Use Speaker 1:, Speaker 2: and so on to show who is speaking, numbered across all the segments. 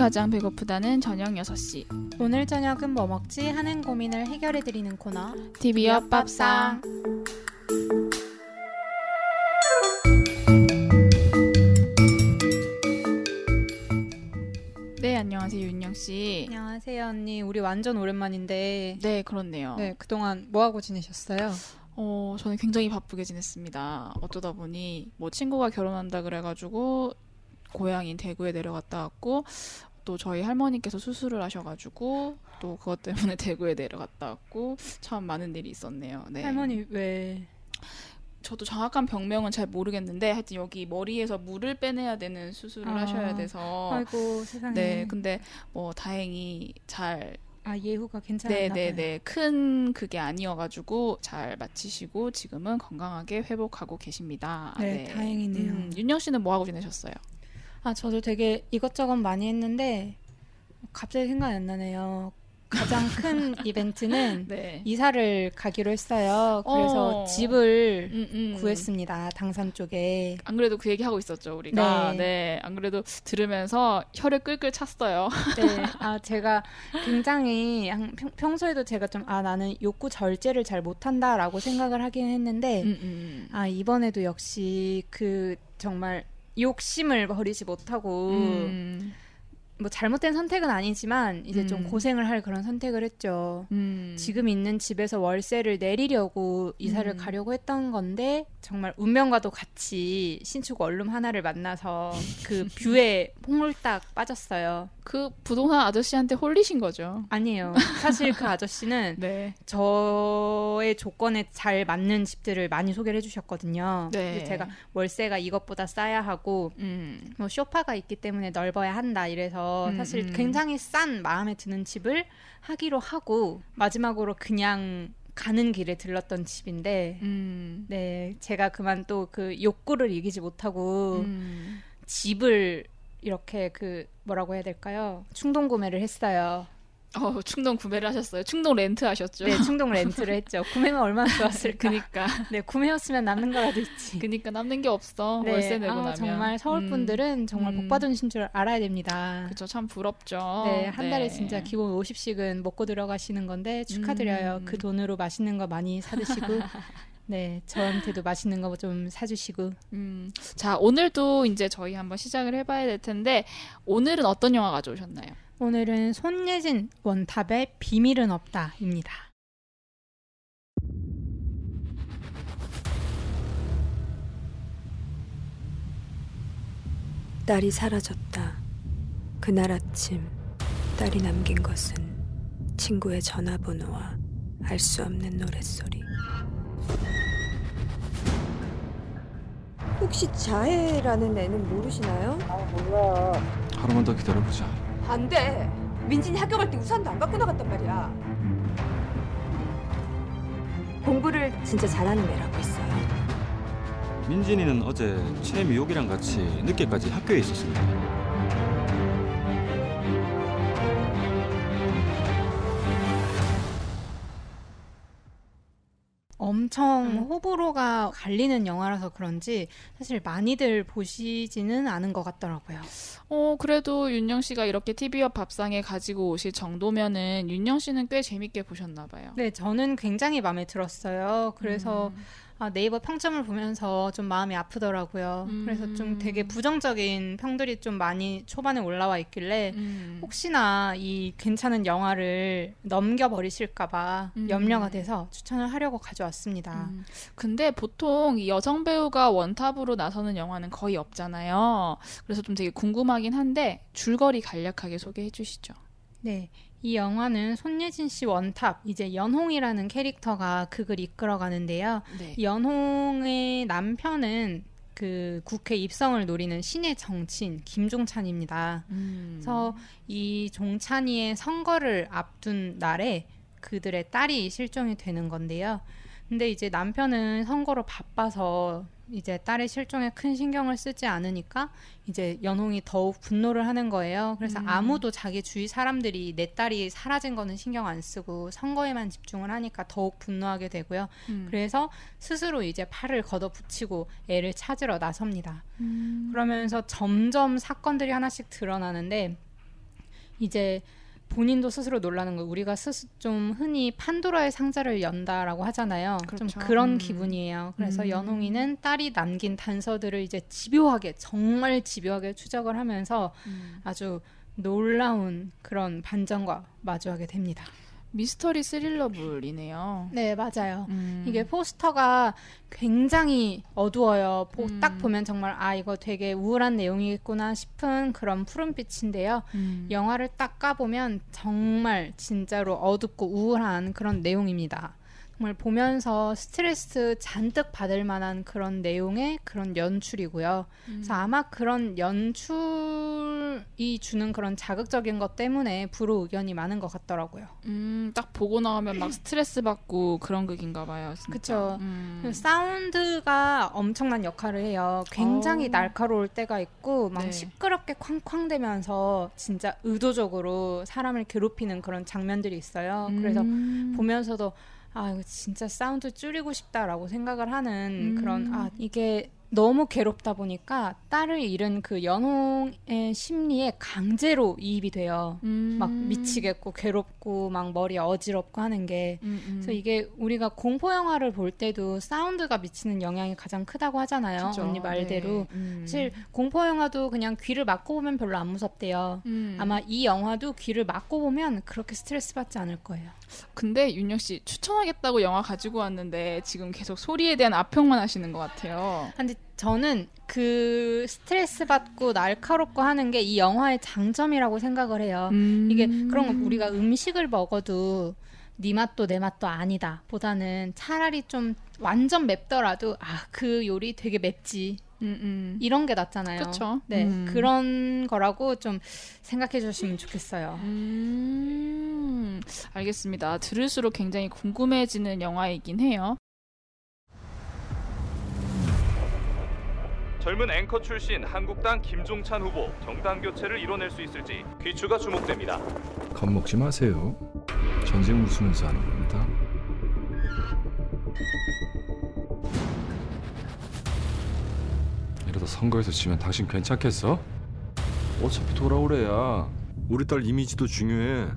Speaker 1: 가장 배고프다는 저녁 6시.
Speaker 2: 오늘 저녁은 뭐 먹지 하는 고민을 해결해 드리는 코너.
Speaker 1: 옆 밥상. 네, 안녕하세요, 윤영 씨.
Speaker 2: 안녕하세요, 언니. 우리 완전 오랜만인데.
Speaker 1: 네, 그렇네요.
Speaker 2: 네, 그동안 뭐 하고 지내셨어요?
Speaker 1: 어, 저는 굉장히 바쁘게 지냈습니다. 어쩌다 보니 뭐 친구가 결혼한다 그래 가지고 고향인 대구에 내려갔다 왔고 또 저희 할머니께서 수술을 하셔가지고 또 그것 때문에 대구에 내려갔다 왔고 참 많은 일이 있었네요. 네.
Speaker 2: 할머니 왜?
Speaker 1: 저도 정확한 병명은 잘 모르겠는데 하여튼 여기 머리에서 물을 빼내야 되는 수술을
Speaker 2: 아,
Speaker 1: 하셔야 돼서
Speaker 2: 아이고 세상에.
Speaker 1: 네 근데 뭐 다행히 잘
Speaker 2: 아 예후가 괜찮았나 봐요.
Speaker 1: 네네네 큰 그게 아니어 가지고 잘 마치시고 지금은 건강하게 회복하고 계십니다.
Speaker 2: 네, 다행이네요.
Speaker 1: 음, 윤영 씨는 뭐 하고 지내셨어요?
Speaker 2: 아 저도 되게 이것저것 많이 했는데 갑자기 생각이 안 나네요. 가장 큰 이벤트는
Speaker 1: 네.
Speaker 2: 이사를 가기로 했어요. 그래서
Speaker 1: 어.
Speaker 2: 집을
Speaker 1: 음, 음.
Speaker 2: 구했습니다. 당산 쪽에.
Speaker 1: 안 그래도 그 얘기 하고 있었죠 우리가.
Speaker 2: 네.
Speaker 1: 네. 안 그래도 들으면서 혀를 끌끌 찼어요.
Speaker 2: 네. 아, 제가 굉장히 한- 평, 평소에도 제가 좀, 아, 나는 욕구 절제를 잘 못한다라고 생각을 하긴 했는데,
Speaker 1: 음, 음.
Speaker 2: 아, 이번에도 역시 그 정말 욕심을 버리지 못하고,
Speaker 1: 음.
Speaker 2: 뭐 잘못된 선택은 아니지만, 이제 좀
Speaker 1: 음.
Speaker 2: 고생을 할 그런 선택을 했죠.
Speaker 1: 음.
Speaker 2: 지금 있는 집에서 월세를 내리려고 이사를
Speaker 1: 음.
Speaker 2: 가려고 했던 건데 정말 운명과도 같이 신축 원룸 하나를 만나서 그 view에 퐁물딱 빠졌어요.
Speaker 1: 그 부동산 아저씨한테 홀리신 거죠.
Speaker 2: 아니에요. 사실 그 아저씨는
Speaker 1: 네.
Speaker 2: 저의 조건에 잘 맞는 집들을 많이 소개를 해주셨거든요.
Speaker 1: 네.
Speaker 2: 제가 월세가 이것보다 싸야 하고
Speaker 1: 음.
Speaker 2: 뭐 쇼파가 있기 때문에 넓어야 한다 이래서
Speaker 1: 음,
Speaker 2: 사실
Speaker 1: 음.
Speaker 2: 굉장히 싼 마음에 드는 집을 하기로 하고 마지막으로 그냥 가는 길에 들렀던 집인데
Speaker 1: 음.
Speaker 2: 네 제가 그만 또 그 욕구를 이기지 못하고
Speaker 1: 음.
Speaker 2: 집을 이렇게 그 뭐라고 해야 될까요 충동 구매를 했어요.
Speaker 1: 어, 충동 구매를 하셨어요. 충동 렌트 하셨죠.
Speaker 2: 네 충동 렌트를 했죠. 구매면 얼마나 좋았을까.
Speaker 1: 그니까.
Speaker 2: 네 구매였으면 남는 거라도 있지.
Speaker 1: 그니까 남는 게 없어.
Speaker 2: 네,
Speaker 1: 월세 내고
Speaker 2: 아,
Speaker 1: 나면.
Speaker 2: 정말 서울
Speaker 1: 음.
Speaker 2: 분들은 정말
Speaker 1: 음.
Speaker 2: 복 받으신 줄 알아야 됩니다.
Speaker 1: 그쵸, 참 부럽죠.
Speaker 2: 네, 한 달에
Speaker 1: 네.
Speaker 2: 진짜 기본 50씩은 먹고 들어가시는 건데 축하드려요.
Speaker 1: 음.
Speaker 2: 그 돈으로 맛있는 거 많이 사 드시고, 네, 저한테도 맛있는 거 좀 사주시고.
Speaker 1: 음. 자, 오늘도 이제 저희 한번 시작을 해봐야 될 텐데, 오늘은 어떤 영화 가져오셨나요?
Speaker 2: 오늘은 손예진 원탑의 비밀은 없다입니다.
Speaker 3: 딸이 사라졌다. 그날 아침 딸이 남긴 것은 친구의 전화번호와 알 수 없는 노랫소리.
Speaker 4: 혹시 자해라는 애는 모르시나요?
Speaker 5: 하루만 더 기다려보자.
Speaker 4: 안 돼. 민진이 학교 갈 때 우산도 안 갖고 나갔단 말이야. 공부를 진짜 잘하는 애라고 했어요.
Speaker 5: 민진이는 어제 최미옥이랑 같이 늦게까지 학교에 있었습니다.
Speaker 2: 엄청
Speaker 1: 음.
Speaker 2: 호불호가 갈리는 영화라서 그런지 사실 많이들 보시지는 않은 것 같더라고요.
Speaker 1: 어, 그래도 윤영 씨가 이렇게 TV 옆 밥상에 가지고 오실 정도면은 윤영 씨는 꽤 재밌게 보셨나 봐요.
Speaker 2: 네, 저는 굉장히 마음에 들었어요. 그래서
Speaker 1: 음.
Speaker 2: 아, 네이버 평점을 보면서 좀 마음이 아프더라고요.
Speaker 1: 음.
Speaker 2: 그래서 좀 되게 부정적인 평들이 좀 많이 초반에 올라와 있길래
Speaker 1: 음.
Speaker 2: 혹시나 이 괜찮은 영화를 넘겨버리실까봐
Speaker 1: 음.
Speaker 2: 염려가 돼서 추천을 하려고 가져왔습니다.
Speaker 1: 음. 근데 보통 이 여성 배우가 원탑으로 나서는 영화는 거의 없잖아요. 그래서 좀 되게 궁금하긴 한데 줄거리 간략하게 소개해 주시죠.
Speaker 2: 네. 이 영화는 손예진 씨 원탑, 이제 연홍이라는 캐릭터가 극을 이끌어가는데요.
Speaker 1: 네.
Speaker 2: 연홍의 남편은 그 국회 입성을 노리는 신의 정치인 김종찬입니다.
Speaker 1: 음.
Speaker 2: 그래서 이 종찬이의 선거를 앞둔 날에 그들의 딸이 실종이 되는 건데요. 근데 이제 남편은 선거로 바빠서 이제 딸의 실종에 큰 신경을 쓰지 않으니까 이제 연홍이 더욱 분노를 하는 거예요. 그래서
Speaker 1: 음.
Speaker 2: 아무도 자기 주위 사람들이 내 딸이 사라진 거는 신경 안 쓰고 선거에만 집중을 하니까 더욱 분노하게 되고요.
Speaker 1: 음.
Speaker 2: 그래서 스스로 이제 팔을 걷어붙이고 애를 찾으러 나섭니다.
Speaker 1: 음.
Speaker 2: 그러면서 점점 사건들이 하나씩 드러나는데 이제 본인도 스스로 놀라는 거 우리가 스스 좀 흔히 판도라의 상자를 연다라고 하잖아요. 좀
Speaker 1: 그렇죠.
Speaker 2: 그런
Speaker 1: 음.
Speaker 2: 기분이에요. 그래서
Speaker 1: 음.
Speaker 2: 연홍이는 딸이 남긴 단서들을 이제 집요하게 정말 집요하게 추적을 하면서
Speaker 1: 음.
Speaker 2: 아주 놀라운 그런 반전과 마주하게 됩니다.
Speaker 1: 미스터리 스릴러물이네요.
Speaker 2: 네, 맞아요.
Speaker 1: 음.
Speaker 2: 이게 포스터가 굉장히 어두워요. 보-
Speaker 1: 음.
Speaker 2: 딱 보면 정말 아 이거 되게 우울한 내용이겠구나 싶은 그런 푸른빛인데요.
Speaker 1: 음.
Speaker 2: 영화를 딱 까보면 정말 진짜로 어둡고 우울한 그런 내용입니다. 정말 보면서 스트레스 잔뜩 받을 만한 그런 내용의 그런 연출이고요. 그래서 아마 그런 연출이 주는 그런 자극적인 것 때문에 불호 의견이 많은 것 같더라고요.
Speaker 1: 음, 딱 보고 나오면 막 스트레스 받고 그런 극인가 봐요.
Speaker 2: 그쵸.
Speaker 1: 음.
Speaker 2: 그 사운드가 엄청난 역할을 해요. 굉장히
Speaker 1: 어.
Speaker 2: 날카로울 때가 있고 막
Speaker 1: 네.
Speaker 2: 시끄럽게 쾅쾅대면서 진짜 의도적으로 사람을 괴롭히는 그런 장면들이 있어요. 그래서
Speaker 1: 음.
Speaker 2: 보면서도 아 이거 진짜 사운드 줄이고 싶다라고 생각을 하는
Speaker 1: 음.
Speaker 2: 그런 아 이게 너무 괴롭다 보니까 딸을 잃은 그 연홍의 심리에 강제로 이입이 돼요.
Speaker 1: 음.
Speaker 2: 막 미치겠고 괴롭고 막 머리 어지럽고 하는 게
Speaker 1: 음, 음.
Speaker 2: 그래서 이게 우리가 공포 영화를 볼 때도 사운드가 미치는 영향이 가장 크다고 하잖아요.
Speaker 1: 그죠.
Speaker 2: 언니 말대로.
Speaker 1: 네. 음.
Speaker 2: 사실 공포 영화도 그냥 귀를 막고 보면 별로 안 무섭대요.
Speaker 1: 음.
Speaker 2: 아마 이 영화도 귀를 막고 보면 그렇게 스트레스 받지 않을 거예요.
Speaker 1: 근데 윤영 씨 추천하겠다고 영화 가지고 왔는데 지금 계속 소리에 대한 아평만 하시는 것 같아요.
Speaker 2: 근데 저는 그 스트레스 받고 날카롭고 하는 게 이 영화의 장점이라고 생각을 해요.
Speaker 1: 음.
Speaker 2: 이게 그런 거 우리가 음식을 먹어도 네 맛도 내 맛도 아니다. 보다는 차라리 좀 완전 맵더라도 아 그 요리 되게 맵지.
Speaker 1: 음, 음.
Speaker 2: 이런 게 낫잖아요.
Speaker 1: 그쵸.
Speaker 2: 네,
Speaker 1: 음.
Speaker 2: 그런 거라고 좀 생각해 주시면 좋겠어요.
Speaker 1: 음, 알겠습니다. 들을수록 굉장히 궁금해지는 영화이긴 해요.
Speaker 6: 젊은 앵커 출신 한국당 김종찬 후보 정당 교체를 이뤄낼 수 있을지 귀추가 주목됩니다.
Speaker 5: 겁먹지 마세요. 전쟁 웃으면서 하는 겁니다. 이러다 선거에서 지면 당신 괜찮겠어? 어차피 돌아오래야. 우리 딸 이미지도 중요해.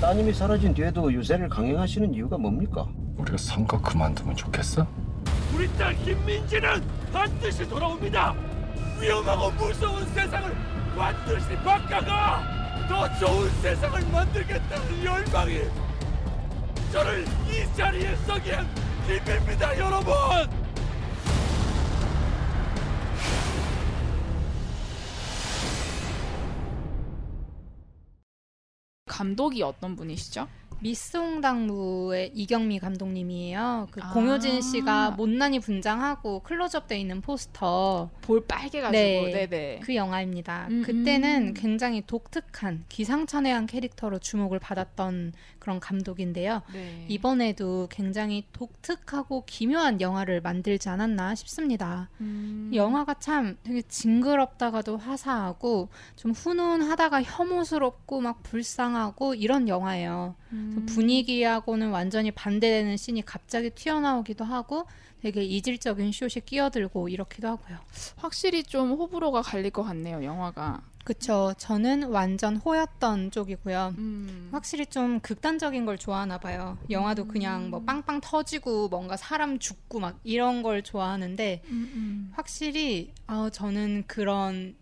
Speaker 7: 따님이 사라진 뒤에도 유세를 강행하시는 이유가 뭡니까?
Speaker 5: 우리가 선거 그만두면 좋겠어?
Speaker 8: 우리 딸 김민지는 반드시 돌아옵니다. 위험하고 무서운 세상을 반드시 바꿔가 더 좋은 세상을 만들겠다는 열망이 저를 이 자리에 서게 한 힘입니다, 여러분.
Speaker 1: 감독이 어떤 분이시죠?
Speaker 2: 미스 홍당무의 이경미 감독님이에요. 그
Speaker 1: 아.
Speaker 2: 공효진 씨가 못난이 분장하고 클로즈업 돼 있는 포스터
Speaker 1: 볼 빨개가지고.
Speaker 2: 네.
Speaker 1: 네, 네.
Speaker 2: 그 영화입니다.
Speaker 1: 음,
Speaker 2: 그때는
Speaker 1: 음.
Speaker 2: 굉장히 독특한 기상천외한 캐릭터로 주목을 받았던 그런 감독인데요.
Speaker 1: 네.
Speaker 2: 이번에도 굉장히 독특하고 기묘한 영화를 만들지 않았나 싶습니다.
Speaker 1: 음.
Speaker 2: 영화가 참 되게 징그럽다가도 화사하고 좀 훈훈하다가 혐오스럽고 막 불쌍하고 이런 영화예요.
Speaker 1: 음.
Speaker 2: 분위기하고는 완전히 반대되는 씬이 갑자기 튀어나오기도 하고 되게 이질적인 숏이 끼어들고 이렇기도 하고요.
Speaker 1: 확실히 좀 호불호가 갈릴 것 같네요, 영화가.
Speaker 2: 그쵸. 저는 완전 호였던 쪽이고요.
Speaker 1: 음.
Speaker 2: 확실히 좀 극단적인 걸 좋아하나 봐요. 영화도 그냥 뭐 빵빵 터지고 뭔가 사람 죽고 막 이런 걸 좋아하는데
Speaker 1: 음, 음.
Speaker 2: 확실히 아, 저는 그런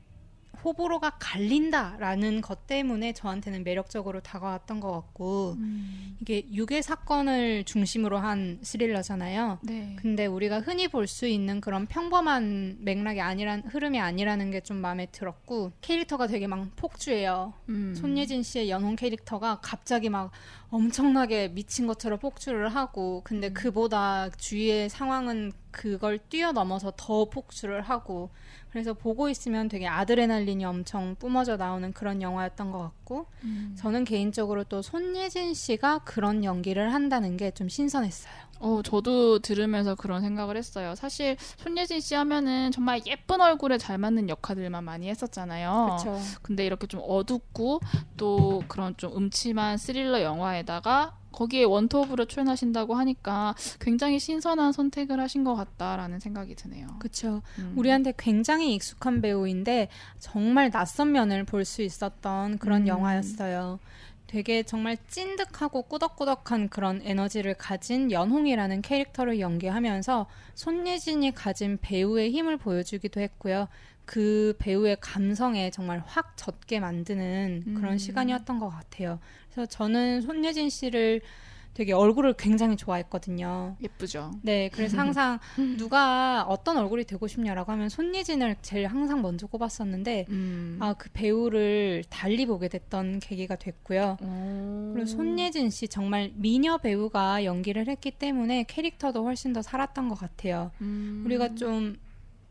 Speaker 2: 호불호가 갈린다라는 것 때문에 저한테는 매력적으로 다가왔던 것 같고
Speaker 1: 음.
Speaker 2: 이게 유괴 사건을 중심으로 한 스릴러잖아요.
Speaker 1: 네.
Speaker 2: 근데 우리가 흔히 볼 수 있는 그런 평범한 맥락이 아니란 흐름이 아니라는 게 좀 마음에 들었고 캐릭터가 되게 막 폭주해요.
Speaker 1: 음.
Speaker 2: 손예진 씨의 연홍 캐릭터가 갑자기 막 엄청나게 미친 것처럼 폭주를 하고 근데
Speaker 1: 음.
Speaker 2: 그보다 주위의 상황은 그걸 뛰어넘어서 더 폭주를 하고 그래서 보고 있으면 되게 아드레날린이 엄청 뿜어져 나오는 그런 영화였던 것 같고
Speaker 1: 음.
Speaker 2: 저는 개인적으로 또 손예진 씨가 그런 연기를 한다는 게 좀 신선했어요.
Speaker 1: 어, 저도 들으면서 그런 생각을 했어요. 사실 손예진 씨 하면은 정말 예쁜 얼굴에 잘 맞는 역할들만 많이 했었잖아요.
Speaker 2: 그렇죠.
Speaker 1: 근데 이렇게 좀 어둡고 또 그런 좀 음침한 스릴러 영화에 다가 거기에 원톱으로 출연하신다고 하니까 굉장히 신선한 선택을 하신 것 같다라는 생각이 드네요.
Speaker 2: 그렇죠.
Speaker 1: 음.
Speaker 2: 우리한테 굉장히 익숙한 배우인데 정말 낯선 면을 볼 수 있었던 그런
Speaker 1: 음.
Speaker 2: 영화였어요. 되게 정말 찐득하고 꾸덕꾸덕한 그런 에너지를 가진 연홍이라는 캐릭터를 연기하면서 손예진이 가진 배우의 힘을 보여주기도 했고요. 그 배우의 감성에 정말 확 젖게 만드는 그런
Speaker 1: 음.
Speaker 2: 시간이었던 것 같아요. 그래서 저는 손예진 씨를 되게 얼굴을 굉장히 좋아했거든요.
Speaker 1: 예쁘죠.
Speaker 2: 네, 그래서 항상 누가 어떤 얼굴이 되고 싶냐라고 하면 손예진을 제일 항상 먼저 꼽았었는데
Speaker 1: 음.
Speaker 2: 아그 배우를 달리 보게 됐던 계기가 됐고요.
Speaker 1: 오.
Speaker 2: 그리고 손예진 씨 정말 미녀 배우가 연기를 했기 때문에 캐릭터도 훨씬 더 살았던 것 같아요.
Speaker 1: 음.
Speaker 2: 우리가 좀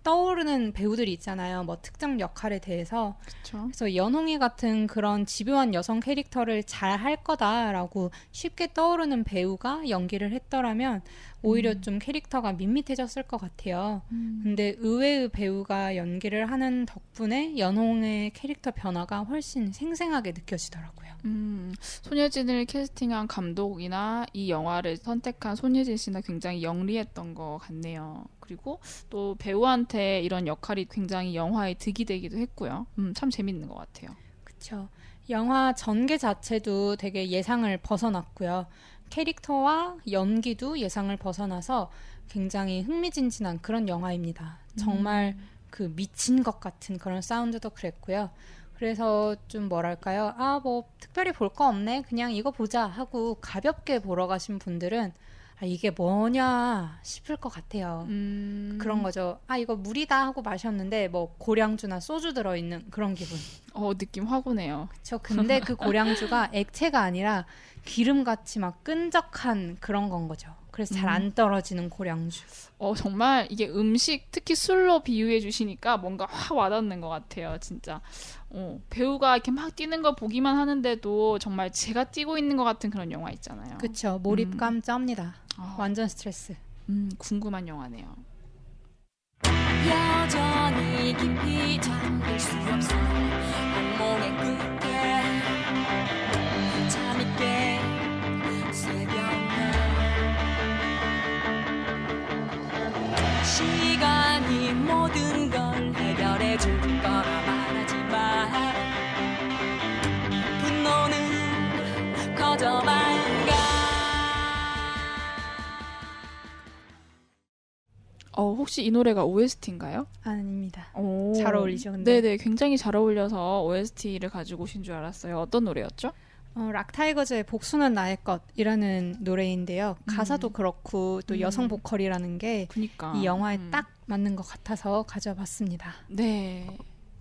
Speaker 2: 떠오르는 배우들이 있잖아요. 뭐 특정 역할에 대해서
Speaker 1: 그쵸.
Speaker 2: 그래서 연홍이 같은 그런 집요한 여성 캐릭터를 잘 할 거다라고 쉽게 떠오르는 배우가 연기를 했더라면 오히려 좀 캐릭터가 밋밋해졌을 것 같아요.
Speaker 1: 음.
Speaker 2: 근데 의외의 배우가 연기를 하는 덕분에 연홍의 캐릭터 변화가 훨씬 생생하게 느껴지더라고요.
Speaker 1: 음, 손예진을 캐스팅한 감독이나 이 영화를 선택한 손예진 씨는 굉장히 영리했던 것 같네요. 그리고 또 배우한테 이런 역할이 굉장히 영화에 득이 되기도 했고요. 음, 참 재밌는 것 같아요.
Speaker 2: 그쵸. 영화 전개 자체도 되게 예상을 벗어났고요. 캐릭터와 연기도 예상을 벗어나서 굉장히 흥미진진한 그런 영화입니다. 정말 그 미친 것 같은 그런 사운드도 그랬고요. 그래서 좀 뭐랄까요? 아, 뭐 특별히 볼 거 없네. 그냥 이거 보자 하고 가볍게 보러 가신 분들은 아, 이게 뭐냐 싶을 것 같아요.
Speaker 1: 음,
Speaker 2: 그런 거죠. 아, 이거 물이다 하고 마셨는데 뭐 고량주나 소주 들어있는 그런 기분.
Speaker 1: 어, 느낌 확 오네요.
Speaker 2: 저 근데 그 고량주가 액체가 아니라 기름같이 막 끈적한 그런 건 거죠. 그래서 잘안 떨어지는 고량주.
Speaker 1: 어, 정말 이게 음식, 특히 술로 비유해 주시니까 뭔가 확 와닿는 것 같아요, 진짜. 어, 배우가 이렇게 막 뛰는 거 보기만 하는데도 정말 제가 뛰고 있는 것 같은 그런 영화 있잖아요.
Speaker 2: 그쵸. 몰입감 쩝니다.
Speaker 1: 아,
Speaker 2: 완전 스트레스.
Speaker 1: 음, 궁금한 영화네요.
Speaker 9: 여전히 깊이 잠들 수 없어. 악몽의 끝에 잠이 깬 새벽날. 시간
Speaker 1: 어, 혹시 이 노래가 OST인가요?
Speaker 2: 아닙니다.
Speaker 1: 오.
Speaker 2: 잘 어울리죠, 근데?
Speaker 1: 네네, 굉장히 잘 어울려서 OST를 가지고 오신 줄 알았어요. 어떤 노래였죠?
Speaker 2: 어, 락타이거즈의 복수는 나의 것이라는 노래인데요. 가사도 그렇고 또
Speaker 1: 음.
Speaker 2: 여성 보컬이라는 게이
Speaker 1: 그니까.
Speaker 2: 영화에
Speaker 1: 음.
Speaker 2: 딱 맞는 것 같아서 가져봤습니다.
Speaker 1: 네.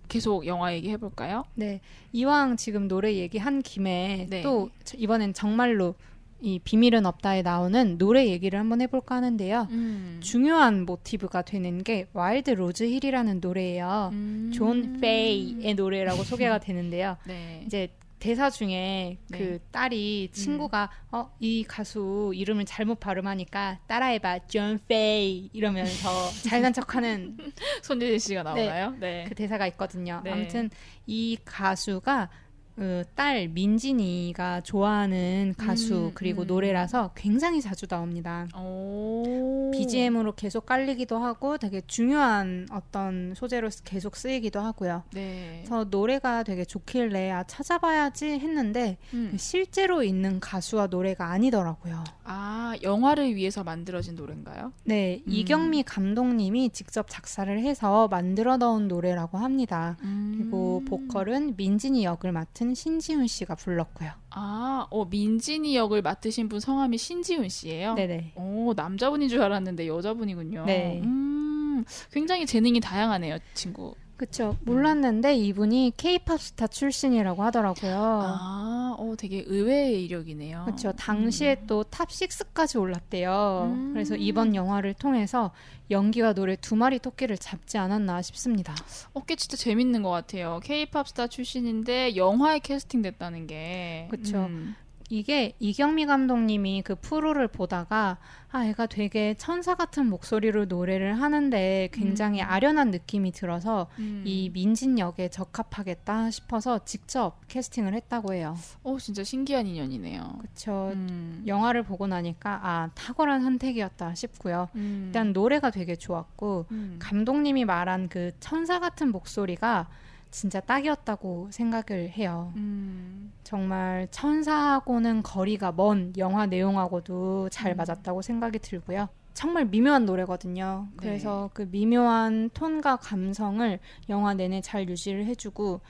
Speaker 1: 계속 영화 얘기해 볼까요?
Speaker 2: 네. 이왕 지금 노래 얘기한 김에
Speaker 1: 네.
Speaker 2: 또 저- 이번엔 정말로 이 비밀은 없다에 나오는 노래 얘기를 한번 해볼까 하는데요.
Speaker 1: 음.
Speaker 2: 중요한 모티브가 되는 게 Wild Rose Hill이라는 노래예요.
Speaker 1: 음.
Speaker 2: 존 페이의 노래라고 소개가 되는데요.
Speaker 1: 네.
Speaker 2: 이제 대사 중에
Speaker 1: 네.
Speaker 2: 그 딸이 친구가 어이 가수 이름을 잘못 발음하니까 따라해봐 존 페이 이러면서 잘난 척하는
Speaker 1: 손예진 씨가 나오나요? 네.
Speaker 2: 그 대사가 있거든요.
Speaker 1: 네.
Speaker 2: 아무튼 이 가수가 그 딸 민진이가 좋아하는 가수
Speaker 1: 음,
Speaker 2: 그리고
Speaker 1: 음.
Speaker 2: 노래라서 굉장히 자주 나옵니다.
Speaker 1: 오.
Speaker 2: BGM으로 계속 깔리기도 하고 되게 중요한 어떤 소재로 계속 쓰이기도 하고요.
Speaker 1: 네.
Speaker 2: 그래서 노래가 되게 좋길래 아 찾아봐야지 했는데
Speaker 1: 음.
Speaker 2: 실제로 있는 가수와 노래가 아니더라고요.
Speaker 1: 아, 영화를 위해서 만들어진 노래인가요?
Speaker 2: 네,
Speaker 1: 음.
Speaker 2: 이경미 감독님이 직접 작사를 해서 만들어 넣은 노래라고 합니다. 그리고
Speaker 1: 음.
Speaker 2: 보컬은 민진이 역을 맡은 신지훈 씨가 불렀고요.
Speaker 1: 아, 어, 민진이 역을 맡으신 분 성함이 신지훈 씨예요?
Speaker 2: 네네.
Speaker 1: 오, 남자분인 줄 알았는데 여자분이군요.
Speaker 2: 네.
Speaker 1: 음, 굉장히 재능이 다양하네요, 친구.
Speaker 2: 그쵸. 몰랐는데 이분이 케이팝 스타 출신이라고 하더라고요.
Speaker 1: 아, 어, 되게 의외의 이력이네요.
Speaker 2: 그렇죠. 당시에 또탑 6까지 올랐대요.
Speaker 1: 음.
Speaker 2: 그래서 이번 영화를 통해서 연기와 노래 두 마리 토끼를 잡지 않았나 싶습니다.
Speaker 1: 어깨 진짜 재밌는 것 같아요. K-팝 스타 출신인데 영화에 캐스팅 됐다는 게.
Speaker 2: 그쵸.
Speaker 1: 음.
Speaker 2: 이게 이경미 감독님이 그 프로를 보다가 아, 애가 되게 천사 같은 목소리로 노래를 하는데 굉장히
Speaker 1: 음.
Speaker 2: 아련한 느낌이 들어서
Speaker 1: 음.
Speaker 2: 이 민진 역에 적합하겠다 싶어서 직접 캐스팅을 했다고 해요.
Speaker 1: 어 진짜 신기한 인연이네요.
Speaker 2: 그쵸.
Speaker 1: 음.
Speaker 2: 영화를 보고 나니까 아, 탁월한 선택이었다 싶고요.
Speaker 1: 음.
Speaker 2: 일단 노래가 되게 좋았고
Speaker 1: 음.
Speaker 2: 감독님이 말한 그 천사 같은 목소리가 진짜 딱이었다고 생각을 해요.
Speaker 1: 음.
Speaker 2: 정말 천사하고는 거리가 먼 영화 내용하고도 잘
Speaker 1: 음.
Speaker 2: 맞았다고 생각이 들고요. 정말 미묘한 노래거든요.
Speaker 1: 네.
Speaker 2: 그래서 그 미묘한 톤과 감성을 영화 내내 잘 유지를 해주고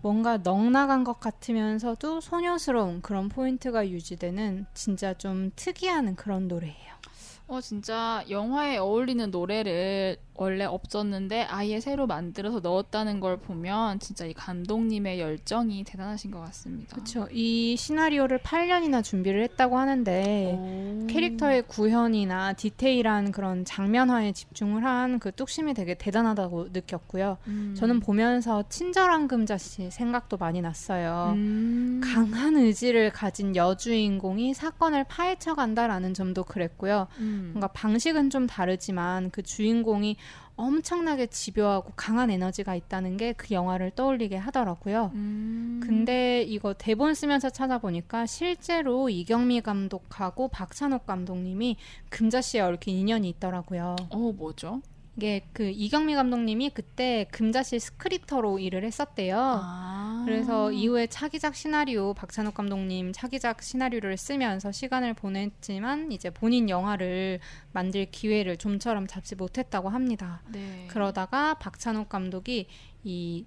Speaker 2: 뭔가 넉나간 것 같으면서도 소녀스러운 그런 포인트가 유지되는 진짜 좀 특이한 그런 노래예요.
Speaker 1: 어 진짜 영화에 어울리는 노래를 원래 없었는데 아예 새로 만들어서 넣었다는 걸 보면 진짜 이 감독님의 열정이 대단하신 것 같습니다.
Speaker 2: 그렇죠. 이 시나리오를 8년이나 준비를 했다고 하는데
Speaker 1: 오.
Speaker 2: 캐릭터의 구현이나 디테일한 그런 장면화에 집중을 한 그 뚝심이 되게 대단하다고 느꼈고요.
Speaker 1: 음.
Speaker 2: 저는 보면서 친절한 금자씨 생각도 많이 났어요.
Speaker 1: 음.
Speaker 2: 강한 의지를 가진 여주인공이 사건을 파헤쳐 간다라는 점도 그랬고요.
Speaker 1: 음.
Speaker 2: 뭔가 방식은 좀 다르지만 그 주인공이 엄청나게 집요하고 강한 에너지가 있다는 게 그 영화를 떠올리게 하더라고요.
Speaker 1: 음.
Speaker 2: 근데 이거 대본 쓰면서 찾아보니까 실제로 이경미 감독하고 박찬욱 감독님이 금자씨에 얽힌 인연이 있더라고요.
Speaker 1: 어 뭐죠?
Speaker 2: 이게 그 이경미 감독님이 그때 금자씨 스크립터로 일을 했었대요.
Speaker 1: 아.
Speaker 2: 그래서 이후에 차기작 시나리오 박찬욱 감독님 차기작 시나리오를 쓰면서 시간을 보냈지만 이제 본인 영화를 만들 기회를 좀처럼 잡지 못했다고 합니다.
Speaker 1: 네.
Speaker 2: 그러다가 박찬욱 감독이 이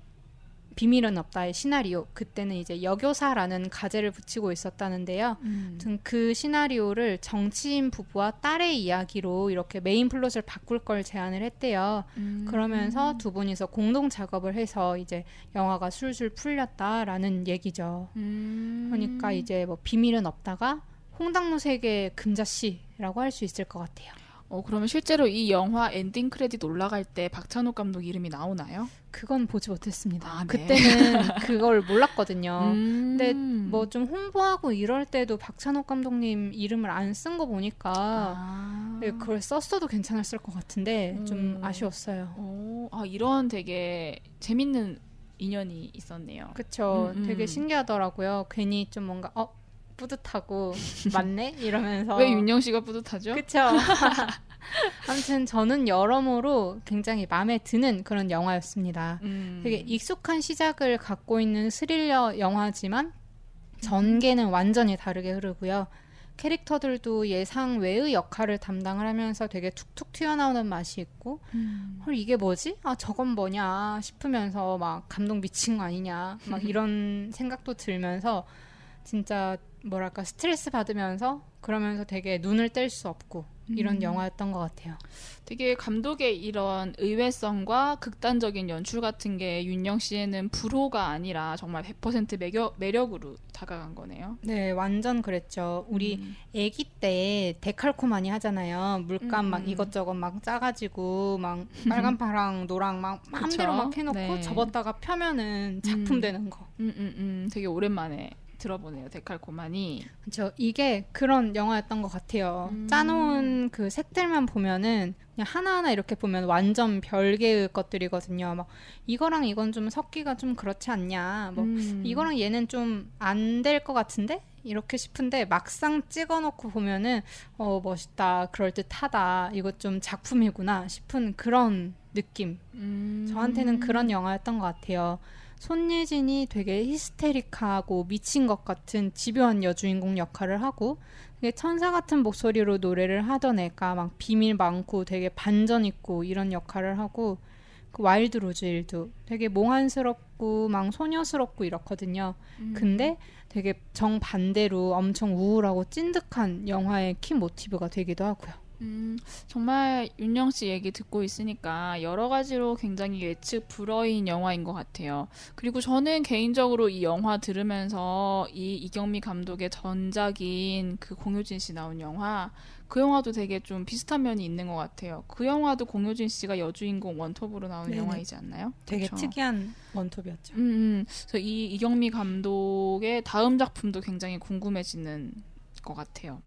Speaker 2: 비밀은 없다의 시나리오 그때는 이제 여교사라는 가제를 붙이고 있었다는데요.
Speaker 1: 음.
Speaker 2: 그 시나리오를 정치인 부부와 딸의 이야기로 이렇게 메인 플롯을 바꿀 걸 제안을 했대요.
Speaker 1: 음.
Speaker 2: 그러면서 두 분이서 공동 작업을 해서 이제 영화가 술술 풀렸다라는 얘기죠.
Speaker 1: 음.
Speaker 2: 그러니까 이제 뭐 비밀은 없다가 홍당무 세계 금자씨라고 할 수 있을 것 같아요.
Speaker 1: 어 그러면 실제로 이 영화 엔딩 크레딧 올라갈 때 박찬욱 감독 이름이 나오나요?
Speaker 2: 그건 보지 못했습니다.
Speaker 1: 아, 네.
Speaker 2: 그때는 그걸 몰랐거든요.
Speaker 1: 음.
Speaker 2: 근데 뭐 좀 홍보하고 이럴 때도 박찬욱 감독님 이름을 안 쓴 거 보니까
Speaker 1: 아.
Speaker 2: 네, 그걸 썼어도 괜찮았을 것 같은데 좀
Speaker 1: 음.
Speaker 2: 아쉬웠어요.
Speaker 1: 오, 아 이런 되게 재밌는 인연이 있었네요.
Speaker 2: 그쵸.
Speaker 1: 음, 음.
Speaker 2: 되게 신기하더라고요. 괜히 좀 뭔가 어 뿌듯하고 맞네 이러면서
Speaker 1: 왜 윤영 씨가 뿌듯하죠?
Speaker 2: 그쵸. 아무튼 저는 여러모로 굉장히 마음에 드는 그런 영화였습니다.
Speaker 1: 음.
Speaker 2: 되게 익숙한 시작을 갖고 있는 스릴러 영화지만 전개는 완전히 다르게 흐르고요. 캐릭터들도 예상 외의 역할을 담당을 하면서 되게 툭툭 튀어나오는 맛이 있고
Speaker 1: 음.
Speaker 2: 헐 이게 뭐지? 아 저건 뭐냐 싶으면서 막 감동 미친 거 아니냐 막 이런 생각도 들면서 진짜 뭐랄까 스트레스 받으면서 그러면서 되게 눈을 뗄 수 없고 이런
Speaker 1: 음.
Speaker 2: 영화였던 것 같아요.
Speaker 1: 되게 감독의 이런 의외성과 극단적인 연출 같은 게 윤영 씨에는 불호가 아니라 정말 100% 매력, 매력으로 다가간 거네요.
Speaker 2: 네, 완전 그랬죠. 우리
Speaker 1: 음.
Speaker 2: 아기 때 데칼코마니 하잖아요. 물감
Speaker 1: 음,
Speaker 2: 막
Speaker 1: 음.
Speaker 2: 이것저것 막 짜가지고 막 빨간 파랑 노랑 막 마음대로? 막 해놓고
Speaker 1: 네.
Speaker 2: 접었다가 펴면은 작품
Speaker 1: 음.
Speaker 2: 되는 거.
Speaker 1: 음, 음, 음. 되게 오랜만에 들어보네요. 데칼코마니.
Speaker 2: 그렇죠. 이게 그런 영화였던 것 같아요.
Speaker 1: 음.
Speaker 2: 짜놓은 그 색들만 보면은 그냥 하나하나 이렇게 보면 완전 별개의 것들이거든요. 막 이거랑 이건 좀 섞기가 좀 그렇지 않냐. 뭐
Speaker 1: 음.
Speaker 2: 이거랑 얘는 좀 안 될 것 같은데 이렇게 싶은데 막상 찍어놓고 보면은 어 멋있다, 그럴 듯하다, 이거 좀 작품이구나 싶은 그런 느낌.
Speaker 1: 음.
Speaker 2: 저한테는 그런 영화였던 것 같아요. 손예진이 되게 히스테릭하고 미친 것 같은 집요한 여주인공 역할을 하고 되게 천사 같은 목소리로 노래를 하던 애가 막 비밀 많고 되게 반전 있고 이런 역할을 하고 그 Wild Rose Hill도 되게 몽환스럽고 막 소녀스럽고 이렇거든요.
Speaker 1: 음.
Speaker 2: 근데 되게 정반대로 엄청 우울하고 찐득한 영화의 키 모티브가 되기도 하고요.
Speaker 1: 음, 정말 윤영 씨 얘기 듣고 있으니까 여러 가지로 굉장히 예측 불허인 영화인 것 같아요. 그리고 저는 개인적으로 이 영화 들으면서 이 이경미 감독의 전작인 그 공효진 씨 나온 영화 그 영화도 되게 좀 비슷한 면이 있는 것 같아요. 그 영화도 공효진 씨가 여주인공 원톱으로 나오는
Speaker 2: 네네.
Speaker 1: 영화이지 않나요?
Speaker 2: 되게
Speaker 1: 그쵸?
Speaker 2: 특이한 원톱이었죠.
Speaker 1: 음, 음. 그래서 이 이경미 감독의 다음 작품도 굉장히 궁금해지는 것 같아요.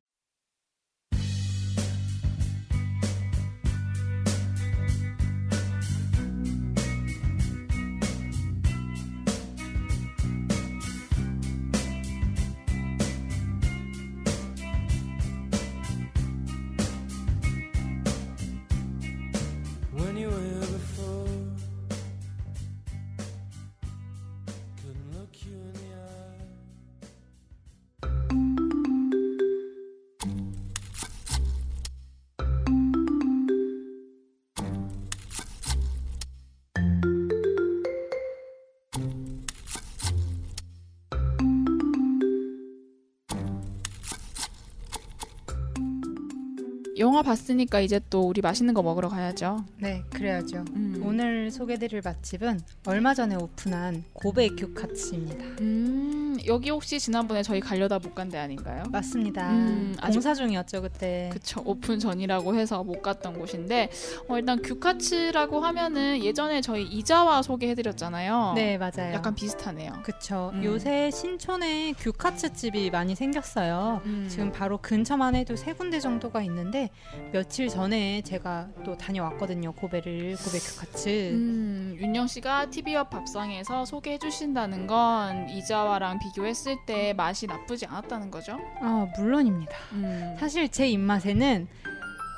Speaker 1: 봤으니까 이제 또 우리 맛있는 거 먹으러 가야죠.
Speaker 2: 네, 그래야죠.
Speaker 1: 음.
Speaker 2: 오늘 소개드릴 맛집은 얼마 전에 오픈한 고베 규카츠입니다.
Speaker 1: 음, 여기 혹시 지난번에 저희 가려다 못 간 데 아닌가요?
Speaker 2: 맞습니다.
Speaker 1: 음, 아직-
Speaker 2: 공사 중이었죠 그때.
Speaker 1: 그쵸 오픈 전이라고 해서 못 갔던 곳인데 어, 일단 규카츠라고 하면은 예전에 저희 이자와 소개해드렸잖아요.
Speaker 2: 네, 맞아요.
Speaker 1: 약간 비슷하네요.
Speaker 2: 그쵸.
Speaker 1: 음.
Speaker 2: 요새 신촌에 규카츠 집이 많이 생겼어요.
Speaker 1: 음.
Speaker 2: 지금 바로 근처만 해도 세 군데 정도가 있는데 며칠 전에 제가 또 다녀왔거든요. 고베를 고베 규카츠.
Speaker 1: 음, 윤영 씨가 TV와 밥상에서 소개해 주신다는 건 이자와랑 비교했을 때 맛이 나쁘지 않았다는 거죠?
Speaker 2: 아 물론입니다.
Speaker 1: 음.
Speaker 2: 사실 제 입맛에는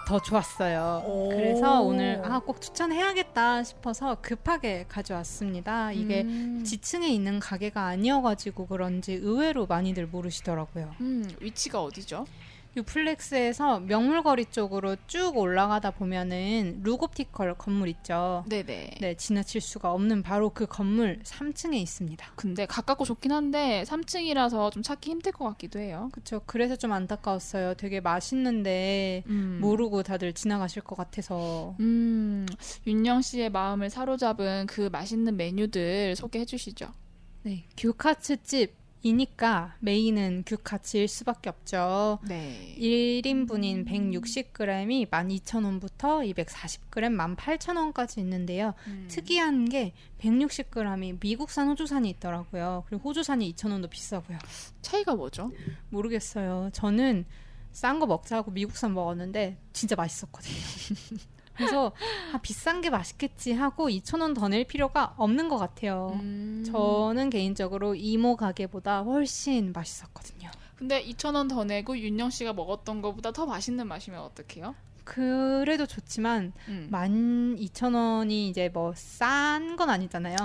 Speaker 2: 더 좋았어요. 그래서 오늘 아 꼭 추천해야겠다 싶어서 급하게 가져왔습니다. 이게
Speaker 1: 음.
Speaker 2: 지층에 있는 가게가 아니어가지고 그런지 의외로 많이들 모르시더라고요.
Speaker 1: 음, 위치가 어디죠?
Speaker 2: 유플렉스에서 명물거리 쪽으로 쭉 올라가다 보면은 루곱티컬 건물 있죠.
Speaker 1: 네네.
Speaker 2: 네, 지나칠 수가 없는 바로 그 건물 3층에 있습니다.
Speaker 1: 근데 가깝고 좋긴 한데 3층이라서 좀 찾기 힘들 것 같기도 해요.
Speaker 2: 그쵸. 그래서 좀 안타까웠어요. 되게 맛있는데
Speaker 1: 음.
Speaker 2: 모르고 다들 지나가실 것 같아서.
Speaker 1: 음, 윤영 씨의 마음을 사로잡은 그 맛있는 메뉴들 소개해 주시죠.
Speaker 2: 네, 규카츠 집 이니까 메인은 규카츠일 수밖에 없죠.
Speaker 1: 네.
Speaker 2: 1인분인 160g이 12,000원부터 240g 18,000원까지 있는데요.
Speaker 1: 음.
Speaker 2: 특이한 게 160g이 미국산 호주산이 있더라고요. 그리고 호주산이 2,000원도 비싸고요.
Speaker 1: 차이가 뭐죠?
Speaker 2: 모르겠어요. 저는 싼 거 먹자 하고 미국산 먹었는데 진짜 맛있었거든요. 그래서 아, 비싼 게 맛있겠지 하고 2,000원 더 낼 필요가 없는 것 같아요.
Speaker 1: 음.
Speaker 2: 저는 개인적으로 이모 가게보다 훨씬 맛있었거든요.
Speaker 1: 근데 2,000원 더 내고 윤영 씨가 먹었던 것보다 더 맛있는 맛이면 어떡해요?
Speaker 2: 그래도 좋지만
Speaker 1: 음.
Speaker 2: 12,000원이 이제 뭐 싼 건 아니잖아요.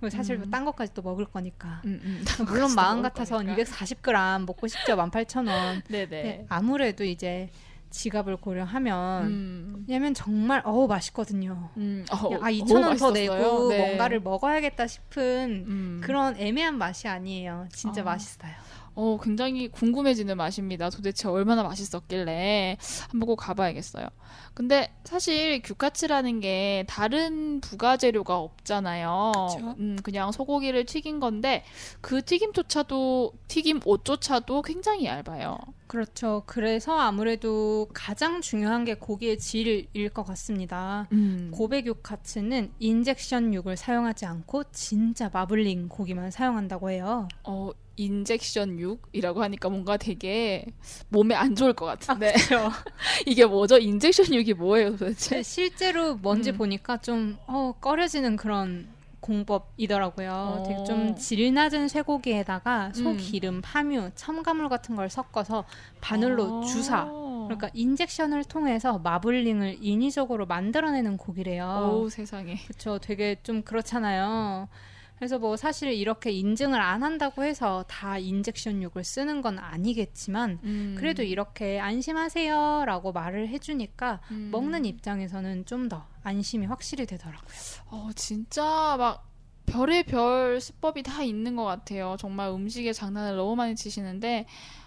Speaker 2: 그리고 사실
Speaker 1: 음.
Speaker 2: 뭐딴 것까지 또 먹을 거니까.
Speaker 1: 음, 음.
Speaker 2: 물론 마음 같아서
Speaker 1: 거니까.
Speaker 2: 240g 먹고 싶죠. 18,000원.
Speaker 1: 네네.
Speaker 2: 네, 아무래도 이제 지갑을 고려하면
Speaker 1: 음.
Speaker 2: 왜냐면 정말 어우 맛있거든요.
Speaker 1: 음. 어,
Speaker 2: 아
Speaker 1: 어,
Speaker 2: 2천 원 더? 내고
Speaker 1: 네.
Speaker 2: 뭔가를 먹어야겠다 싶은
Speaker 1: 음.
Speaker 2: 그런 애매한 맛이 아니에요. 진짜
Speaker 1: 아.
Speaker 2: 맛있어요.
Speaker 1: 어, 굉장히 궁금해지는 맛입니다. 도대체 얼마나 맛있었길래 한번 꼭 가봐야겠어요. 근데 사실 규카츠라는 게 다른 부가재료가 없잖아요.
Speaker 2: 그쵸.
Speaker 1: 음, 그냥 소고기를 튀긴 건데 그 튀김조차도 튀김 옷조차도 굉장히 얇아요.
Speaker 2: 그렇죠. 그래서 아무래도 가장 중요한 게 고기의 질일 것 같습니다.
Speaker 1: 음.
Speaker 2: 고베 규카츠는 injection 육을 사용하지 않고 진짜 마블링 고기만 사용한다고 해요.
Speaker 1: 어, injection 육이라고 하니까 뭔가 되게 몸에 안 좋을 것 같은데.
Speaker 2: 그렇죠.
Speaker 1: 이게 뭐죠? injection 육이 뭐예요 도대체?
Speaker 2: 실제로 뭔지
Speaker 1: 음.
Speaker 2: 보니까 좀 어, 꺼려지는 그런 공법이더라고요.
Speaker 1: 어.
Speaker 2: 되게 좀 질 낮은 쇠고기에다가 소
Speaker 1: 음.
Speaker 2: 기름, 파뮤, 첨가물 같은 걸 섞어서 바늘로
Speaker 1: 아.
Speaker 2: 주사. 그러니까 인젝션을 통해서 마블링을 인위적으로 만들어내는 고기래요.
Speaker 1: 오 세상에.
Speaker 2: 그렇죠. 되게 좀 그렇잖아요. 그래서 뭐 사실 이렇게 인증을 안 한다고 해서 다 인젝션 육을 쓰는 건 아니겠지만
Speaker 1: 음.
Speaker 2: 그래도 이렇게 안심하세요라고 말을 해주니까
Speaker 1: 음.
Speaker 2: 먹는 입장에서는 좀더 안심이 확실히 되더라고요.
Speaker 1: 어, 진짜 막 별의 별 수법이 다 있는 것 같아요. 정말 음식에 장난을 너무 많이 치시는데,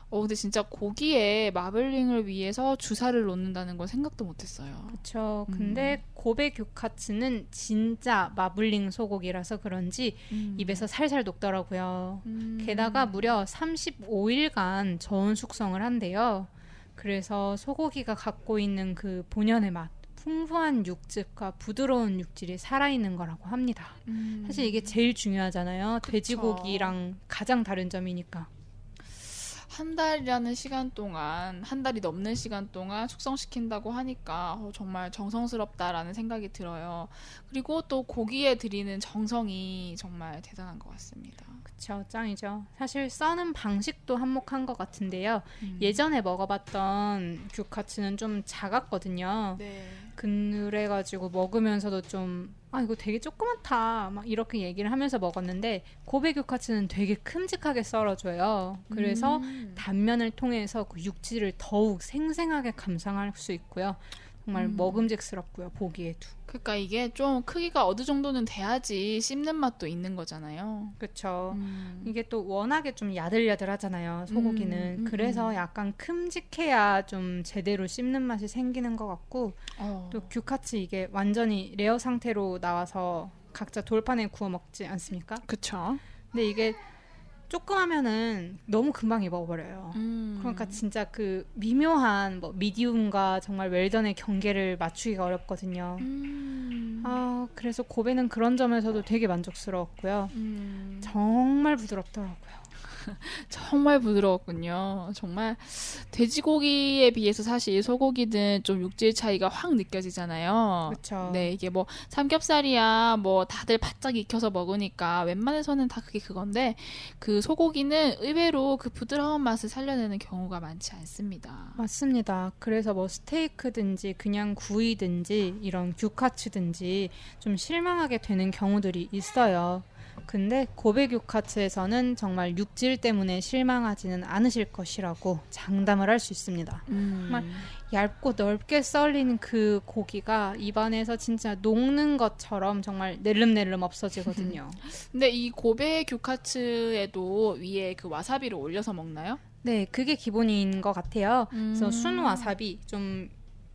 Speaker 1: 어, 근데 진짜 고기에 마블링을 위해서 주사를 놓는다는 건 생각도 못했어요.
Speaker 2: 그렇죠.
Speaker 1: 음.
Speaker 2: 근데 고베 규카츠는 진짜 마블링 소고기라서 그런지
Speaker 1: 음.
Speaker 2: 입에서 살살 녹더라고요.
Speaker 1: 음.
Speaker 2: 게다가 무려 35일간 저온 숙성을 한대요. 그래서 소고기가 갖고 있는 그 본연의 맛, 풍부한 육즙과 부드러운 육질이 살아있는 거라고 합니다.
Speaker 1: 음.
Speaker 2: 사실 이게 제일 중요하잖아요. 돼지고기랑 가장 다른 점이니까.
Speaker 1: 한 달이라는 시간 동안 한 달이 넘는 시간 동안 숙성시킨다고 하니까 어, 정말 정성스럽다라는 생각이 들어요. 그리고 또 고기에 들이는 정성이 정말 대단한 것 같습니다.
Speaker 2: 그쵸, 짱이죠. 사실 써는 방식도 한몫한 것 같은데요.
Speaker 1: 음.
Speaker 2: 예전에 먹어봤던 규카츠는 좀 작았거든요.
Speaker 1: 네.
Speaker 2: 그래가지고 먹으면서도 좀, 아, 이거 되게 조그맣다. 막 이렇게 얘기를 하면서 먹었는데, 고베 규카츠는 되게 큼직하게 썰어줘요. 그래서
Speaker 1: 음.
Speaker 2: 단면을 통해서 그 육질을 더욱 생생하게 감상할 수 있고요. 정말
Speaker 1: 음.
Speaker 2: 먹음직스럽고요, 보기에도.
Speaker 1: 그러니까 이게 좀 크기가 어느 정도는 돼야지 씹는 맛도 있는 거잖아요.
Speaker 2: 그쵸.
Speaker 1: 음.
Speaker 2: 이게 또 워낙에 좀 야들야들하잖아요 소고기는
Speaker 1: 음, 음,
Speaker 2: 그래서
Speaker 1: 음.
Speaker 2: 약간 큼직해야 좀 제대로 씹는 맛이 생기는 것 같고
Speaker 1: 어.
Speaker 2: 또 규카츠 이게 완전히 레어 상태로 나와서 각자 돌판에 구워 먹지 않습니까?
Speaker 1: 그쵸.
Speaker 2: 근데 이게 조금 하면은 너무 금방 익어버려요.
Speaker 1: 음.
Speaker 2: 그러니까 진짜 그 미묘한 뭐 미디움과 정말 웰던의 경계를 맞추기가 어렵거든요.
Speaker 1: 음.
Speaker 2: 아 그래서 고베는 그런 점에서도 되게 만족스러웠고요.
Speaker 1: 음.
Speaker 2: 정말 부드럽더라고요.
Speaker 1: 정말 부드러웠군요. 정말 돼지고기에 비해서 사실 소고기는 좀 육질 차이가 확 느껴지잖아요.
Speaker 2: 그렇죠.
Speaker 1: 네, 이게 뭐 삼겹살이야 뭐 다들 바짝 익혀서 먹으니까 웬만해서는 다 그게 그건데 그 소고기는 의외로 그 부드러운 맛을 살려내는 경우가 많지 않습니다.
Speaker 2: 맞습니다. 그래서 뭐 스테이크든지 그냥 구이든지 이런 규카츠든지 좀 실망하게 되는 경우들이 있어요. 근데 고베 규카츠에서는 정말 육질 때문에 실망하지는 않으실 것이라고 장담을 할 수 있습니다. 정말 얇고 넓게 썰린 그 고기가 입안에서 진짜 녹는 것처럼 정말 내름내름 없어지거든요.
Speaker 1: 근데 이 고베 규카츠에도 위에 그 와사비를 올려서 먹나요?
Speaker 2: 네, 그게 기본인 것 같아요. 그래서
Speaker 1: 음.
Speaker 2: 순 와사비 좀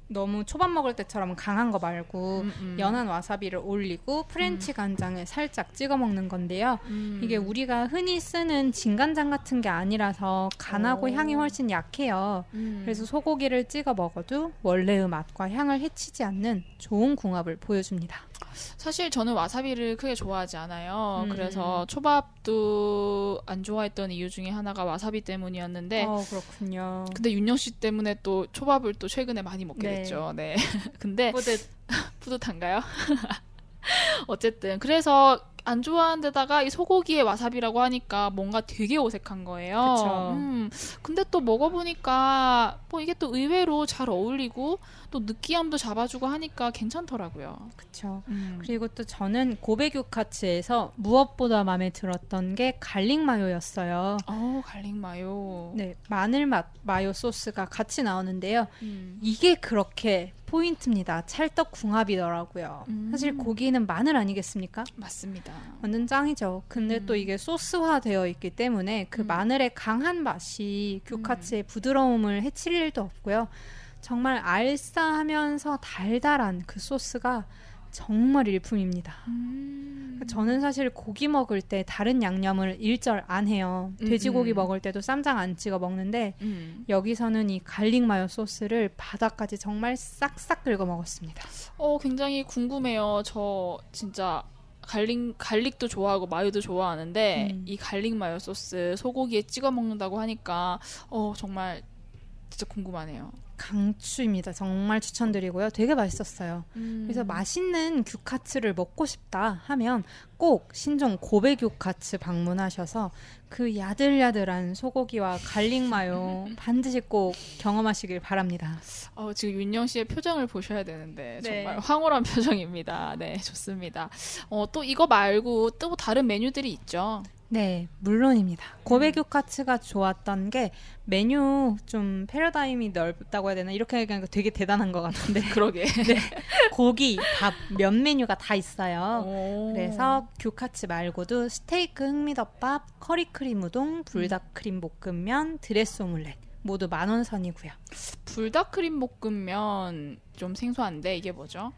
Speaker 2: 너무 초밥 먹을 때처럼 강한 거 말고
Speaker 1: 음, 음.
Speaker 2: 연한 와사비를 올리고 French 간장에 살짝 찍어 먹는 건데요.
Speaker 1: 음.
Speaker 2: 이게 우리가 흔히 쓰는 진간장 같은 게 아니라서 순하고
Speaker 1: 오.
Speaker 2: 향이 훨씬 약해요.
Speaker 1: 음.
Speaker 2: 그래서 소고기를 찍어 먹어도 원래의 맛과 향을 해치지 않는 좋은 궁합을 보여줍니다.
Speaker 1: 사실 저는 와사비를 크게 좋아하지 않아요.
Speaker 2: 음.
Speaker 1: 그래서 초밥도 안 좋아했던 이유 중에 하나가 와사비 때문이었는데
Speaker 2: 어, 그렇군요.
Speaker 1: 근데 윤영 씨 때문에 또 초밥을 또 최근에 많이 먹게
Speaker 2: 네.
Speaker 1: 됐죠. 네. 근데
Speaker 2: 뿌듯.
Speaker 1: 뿌듯한가요? 어쨌든 그래서 안 좋아하는 데다가 이 소고기에 와사비라고 하니까 뭔가 되게 어색한 거예요.
Speaker 2: 그쵸.
Speaker 1: 음, 근데 또 먹어보니까 뭐 이게 또 의외로 잘 어울리고 또 느끼함도 잡아주고 하니까 괜찮더라고요.
Speaker 2: 그렇죠.
Speaker 1: 음.
Speaker 2: 그리고 또 저는 고베규카츠에서 무엇보다 마음에 들었던 게 garlic mayo였어요.
Speaker 1: 어, garlic mayo.
Speaker 2: 네, 마늘 맛 mayo 소스가 같이 나오는데요.
Speaker 1: 음.
Speaker 2: 이게 그렇게 포인트입니다. 찰떡 궁합이더라고요.
Speaker 1: 음.
Speaker 2: 사실 고기는 마늘 아니겠습니까?
Speaker 1: 맞습니다.
Speaker 2: 완전 짱이죠. 근데
Speaker 1: 음.
Speaker 2: 또 이게 소스화 되어 있기 때문에 그
Speaker 1: 음.
Speaker 2: 마늘의 강한 맛이 규카츠의 부드러움을 해칠 일도 없고요. 정말 알싸하면서 달달한 그 소스가 정말 일품입니다.
Speaker 1: 음.
Speaker 2: 저는 사실 고기 먹을 때 다른 양념을 일절 안 해요.
Speaker 1: 음,
Speaker 2: 돼지고기
Speaker 1: 음.
Speaker 2: 먹을 때도 쌈장 안 찍어 먹는데
Speaker 1: 음.
Speaker 2: 여기서는 이 garlic mayo 소스를 바닥까지 정말 싹싹 긁어 먹었습니다.
Speaker 1: 어, 굉장히 궁금해요. 저 진짜 garlic garlic도 좋아하고 mayo도 좋아하는데
Speaker 2: 음.
Speaker 1: 이 garlic mayo 소스 소고기에 찍어 먹는다고 하니까 어 정말 진짜 궁금하네요.
Speaker 2: 강추입니다. 정말 추천드리고요. 되게 맛있었어요. 그래서
Speaker 1: 음.
Speaker 2: 맛있는 규카츠를 먹고 싶다 하면 꼭 신촌 고베 규카츠 방문하셔서 그 야들야들한 소고기와 garlic mayo 반드시 꼭 경험하시길 바랍니다.
Speaker 1: 어, 지금 윤영 씨의 표정을 보셔야 되는데
Speaker 2: 네.
Speaker 1: 정말 황홀한 표정입니다. 네, 좋습니다. 어, 또 이거 말고 또 다른 메뉴들이 있죠.
Speaker 2: 네, 물론입니다. 고베
Speaker 1: 음.
Speaker 2: 규카츠가 좋았던 게 메뉴 좀 패러다임이 넓다고 해야 되나 이렇게 얘기하니까 되게 대단한 것 같은데
Speaker 1: 그러게.
Speaker 2: 고기, 밥, 면 메뉴가 다 있어요.
Speaker 1: 오.
Speaker 2: 그래서 규카츠 말고도 스테이크 흑미덮밥, 커리 크림 우동, 불닭 크림 볶음면, 드레스 오믈렛 모두 만 원 선이고요.
Speaker 1: 불닭 크림 볶음면 좀 생소한데 이게 뭐죠?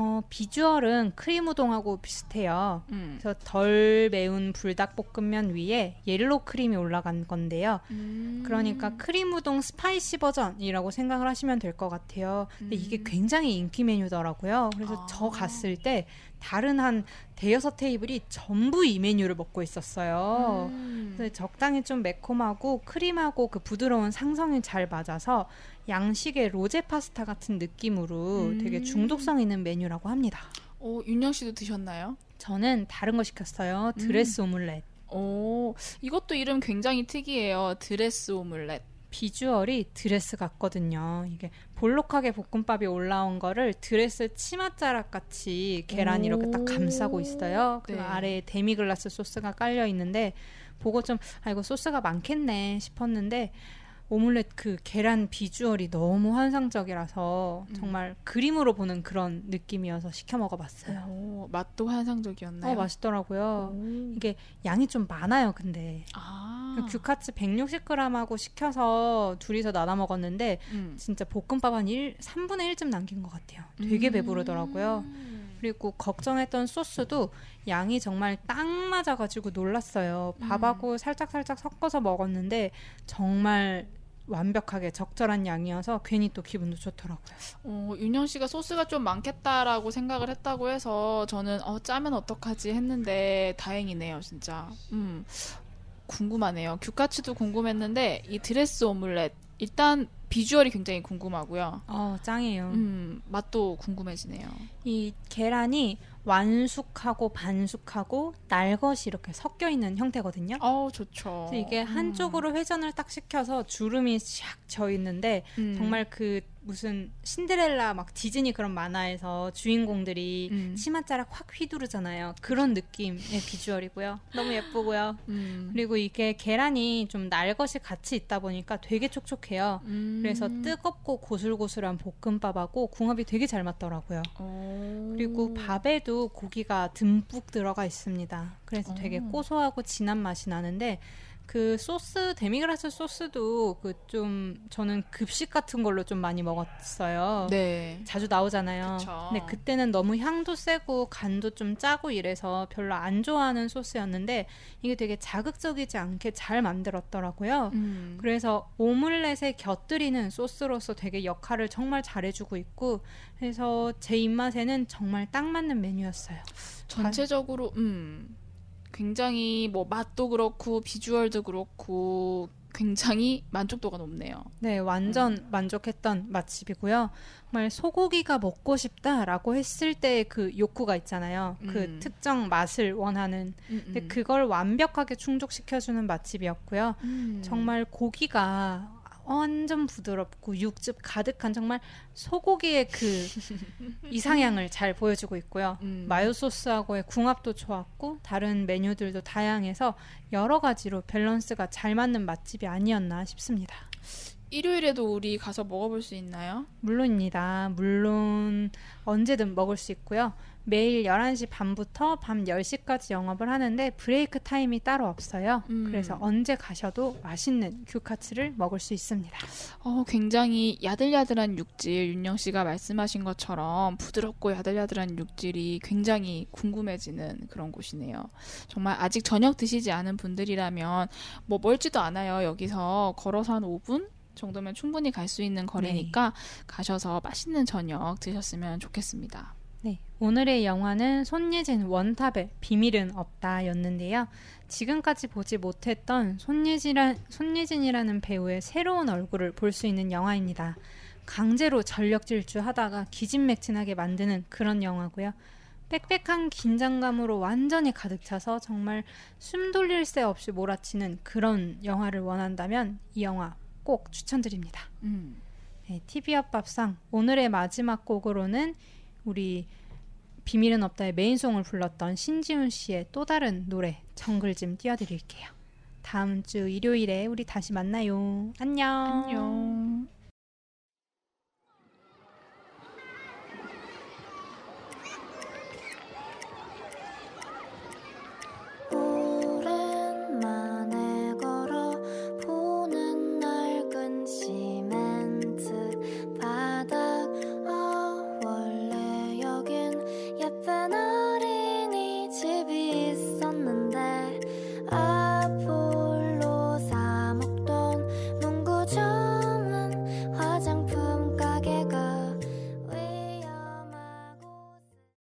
Speaker 2: 어, 비주얼은 크림 우동하고 비슷해요.
Speaker 1: 음.
Speaker 2: 그래서 덜 매운 불닭볶음면 위에 yellow 크림이 올라간 건데요.
Speaker 1: 음.
Speaker 2: 그러니까 크림 우동 spicy 버전이라고 생각을 하시면 될 것 같아요. 근데 이게 굉장히 인기 메뉴더라고요. 그래서
Speaker 1: 음. 아.
Speaker 2: 저 갔을 때 다른 한 대여섯 테이블이 전부 이 메뉴를 먹고 있었어요.
Speaker 1: 음.
Speaker 2: 적당히 좀 매콤하고 creamy하고 그 부드러운 상성이 잘 맞아서 양식의 로제 파스타 같은 느낌으로
Speaker 1: 음.
Speaker 2: 되게 중독성 있는 메뉴라고 합니다.
Speaker 1: 어, 윤영 씨도 드셨나요?
Speaker 2: 저는 다른 거 시켰어요.
Speaker 1: 음.
Speaker 2: 드레스 오믈렛.
Speaker 1: 오, 이것도 이름 굉장히 특이해요. 드레스 오믈렛.
Speaker 2: 비주얼이 드레스 같거든요. 이게 볼록하게 볶음밥이 올라온 거를 드레스 치맛자락 같이 계란이 이렇게 딱 감싸고 있어요. 그
Speaker 1: 네.
Speaker 2: 아래에 데미글라스 소스가 깔려 있는데 보고 좀 아 이거 소스가 많겠네 싶었는데 오믈렛 그 계란 비주얼이 너무 환상적이라서
Speaker 1: 음.
Speaker 2: 정말 그림으로 보는 그런 느낌이어서 시켜 먹어봤어요.
Speaker 1: 오, 맛도 환상적이었나요?
Speaker 2: 어 맛있더라고요.
Speaker 1: 오.
Speaker 2: 이게 양이 좀 많아요, 근데.
Speaker 1: 아.
Speaker 2: 그 규카츠 160g하고 시켜서 둘이서 나눠 먹었는데
Speaker 1: 음.
Speaker 2: 진짜 볶음밥 한 1, 3분의 1쯤 남긴 것 같아요. 되게
Speaker 1: 음.
Speaker 2: 배부르더라고요. 그리고 걱정했던 소스도 양이 정말 딱 맞아가지고 놀랐어요. 밥하고 살짝살짝 섞어서 먹었는데 정말 완벽하게 적절한 양이어서 괜히 또 기분도 좋더라고요.
Speaker 1: 어, 윤영 씨가 소스가 좀 많겠다라고 생각을 했다고 해서 저는 어, 짜면 어떡하지 했는데 다행이네요, 진짜. 음. 궁금하네요. 규카츠도 궁금했는데 이 드레스 오믈렛 일단 비주얼이 굉장히 궁금하고요.
Speaker 2: 어, 짱이에요.
Speaker 1: 음, 맛도 궁금해지네요.
Speaker 2: 이 계란이 완숙하고 반숙하고 날것이 이렇게 섞여 있는 형태거든요.
Speaker 1: 어, 좋죠.
Speaker 2: 이게 한쪽으로 회전을 딱 시켜서 주름이 샥 져 있는데
Speaker 1: 음.
Speaker 2: 정말 그 무슨 신데렐라 막 디즈니 그런 만화에서 주인공들이
Speaker 1: 음.
Speaker 2: 치맛자락 확 휘두르잖아요. 그런 느낌의 비주얼이고요. 너무 예쁘고요.
Speaker 1: 음.
Speaker 2: 그리고 이게 계란이 좀 날 것이 같이 있다 보니까 되게 촉촉해요.
Speaker 1: 음.
Speaker 2: 그래서 뜨겁고 고슬고슬한 볶음밥하고 궁합이 되게 잘 맞더라고요.
Speaker 1: 오.
Speaker 2: 그리고 밥에도 고기가 듬뿍 들어가 있습니다. 그래서 되게
Speaker 1: 어.
Speaker 2: 고소하고 진한 맛이 나는데 그 소스 데미그라스 소스도 그 좀 저는 급식 같은 걸로 좀 많이 먹었어요.
Speaker 1: 네.
Speaker 2: 자주 나오잖아요.
Speaker 1: 그쵸.
Speaker 2: 근데 그때는 너무 향도 세고 간도 좀 짜고 이래서 별로 안 좋아하는 소스였는데 이게 되게 자극적이지 않게 잘 만들었더라고요.
Speaker 1: 음.
Speaker 2: 그래서 오믈렛에 곁들이는 소스로서 되게 역할을 정말 잘해주고 있고 그래서 제 입맛에는 정말 딱 맞는 메뉴였어요.
Speaker 1: 전체적으로 음 굉장히 뭐 맛도 그렇고 비주얼도 그렇고 굉장히 만족도가 높네요.
Speaker 2: 네, 완전
Speaker 1: 음.
Speaker 2: 만족했던 맛집이고요. 정말 소고기가 먹고 싶다라고 했을 때 그 욕구가 있잖아요. 그
Speaker 1: 음.
Speaker 2: 특정 맛을 원하는. 근데
Speaker 1: 음,
Speaker 2: 그걸 완벽하게 충족시켜주는 맛집이었고요.
Speaker 1: 음.
Speaker 2: 정말 고기가 완전 부드럽고 육즙 가득한 정말 소고기의 그 이상향을 잘 보여주고 있고요.
Speaker 1: 음.
Speaker 2: 마요 소스하고의 궁합도 좋았고 다른 메뉴들도 다양해서 여러 가지로 밸런스가 잘 맞는 맛집이 아니었나 싶습니다.
Speaker 1: 일요일에도 우리 가서 먹어볼 수 있나요?
Speaker 2: 물론입니다. 물론 언제든 먹을 수 있고요. 매일 11시 반부터 밤 10시까지 영업을 하는데 브레이크 타임이 따로 없어요.
Speaker 1: 음.
Speaker 2: 그래서 언제 가셔도 맛있는 규카츠를 먹을 수 있습니다.
Speaker 1: 어, 굉장히 야들야들한 육질, 윤영 씨가 말씀하신 것처럼 부드럽고 야들야들한 육질이 굉장히 궁금해지는 그런 곳이네요. 정말 아직 저녁 드시지 않은 분들이라면 뭐 멀지도 않아요. 여기서 걸어서 한 5분? 정도면 충분히 갈 수 있는 거리니까 가셔서 맛있는 저녁 드셨으면 좋겠습니다.
Speaker 2: 네, 오늘의 영화는 손예진 원탑의 비밀은 없다였는데요. 지금까지 보지 못했던 손예진이라, 손예진이라는 배우의 새로운 얼굴을 볼 수 있는 영화입니다. 강제로 전력 질주하다가 기진맥진하게 만드는 그런 영화고요. 빽빽한 긴장감으로 완전히 가득 차서 정말 숨 돌릴 새 없이 몰아치는 그런 영화를 원한다면 이 영화 꼭 추천드립니다.
Speaker 1: 음.
Speaker 2: 네, TV 옆밥상 오늘의 마지막 곡으로는 우리 비밀은 없다의 메인송을 불렀던 신지훈 씨의 또 다른 노래 정글 좀 띄워드릴게요. 다음 주 일요일에 우리 다시 만나요. 안녕.
Speaker 1: 안녕.